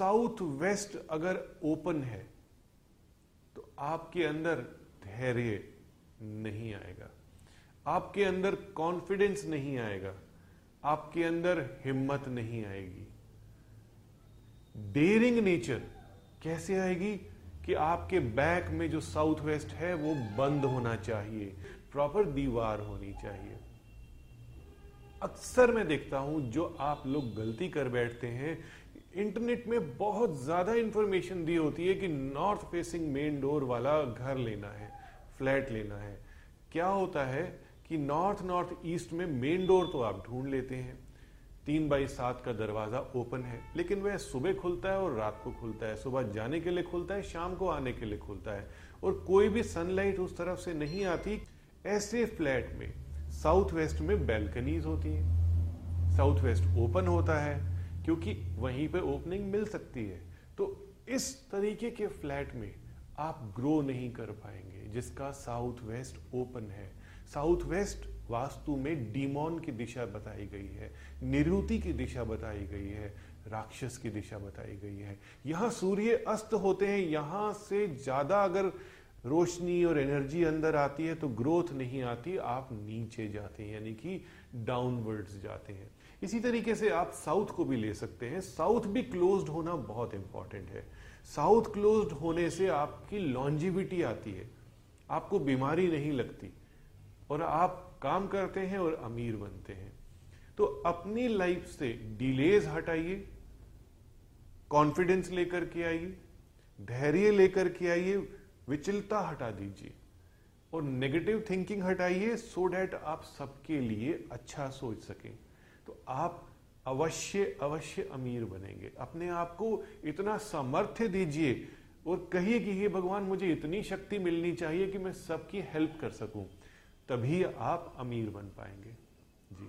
South west अगर open है तो आपके अंदर धैर्य नहीं आएगा। आपके अंदर कॉन्फिडेंस नहीं आएगा। आपके अंदर हिम्मत नहीं आएगी। डेरिंग नेचर कैसे आएगी कि आपके बैक में जो साउथ वेस्ट है, वो बंद होना चाहिए प्रॉपर दीवार होनी चाहिए। अक्सर मैं देखता हूँ, जो आप लोग गलती कर बैठते हैं इंटरनेट में बहुत ज़्यादा इंफॉर्मेशन दी होती है कि नॉर्थ फेसिंग मेन डोर वाला घर लेना है फ्लैट लेना है। क्या होता है कि नॉर्थ नॉर्थ ईस्ट में मेन डोर तो आप ढूंढ लेते हैं। तीन बाई सात का दरवाज़ा ओपन है, लेकिन वह सुबह खुलता है और रात को खुलता है। सुबह जाने के लिए खुलता है, शाम को आने के लिए खुलता है। और कोई भी सनलाइट उस तरफ़ से नहीं आती, ऐसे फ्लैट में साउथ वेस्ट में बैल्कनीज होती हैं। साउथ वेस्ट ओपन होता है क्योंकि वहीं पे ओपनिंग मिल सकती है। तो इस तरीके के फ्लैट में आप ग्रो नहीं कर पाएँगे, जिसका साउथ वेस्ट ओपन है। साउथ वेस्ट वास्तु में डीमोन की दिशा बताई गई है निरुति की दिशा बताई गई है राक्षस की दिशा बताई गई है। यहाँ सूर्य अस्त होते हैं, यहाँ से ज़्यादा अगर रोशनी और एनर्जी अंदर आती है तो ग्रोथ नहीं आती, आप नीचे जाते हैं, यानी कि डाउनवर्ड्स जाते हैं। इसी तरीके से आप साउथ को भी ले सकते हैं। साउथ भी क्लोज्ड होना बहुत इंपॉर्टेंट है। साउथ क्लोज्ड होने से आपकी लॉन्जिविटी आती है। आपको बीमारी नहीं लगती और आप काम करते हैं और अमीर बनते हैं। तो अपनी लाइफ से डिलेज हटाइए कॉन्फिडेंस लेकर के आइए, धैर्य लेकर के आइए विचलता हटा दीजिए और नेगेटिव थिंकिंग हटाइए सो डैट आप सबके लिए अच्छा सोच सकें। तो आप अवश्य अवश्य अमीर बनेंगे। अपने आप को इतना सामर्थ्य दीजिए और कहिए कि, हे भगवान, मुझे इतनी शक्ति मिलनी चाहिए कि मैं सबकी हेल्प कर सकूँ। तभी आप अमीर बन पाएँगे। जी।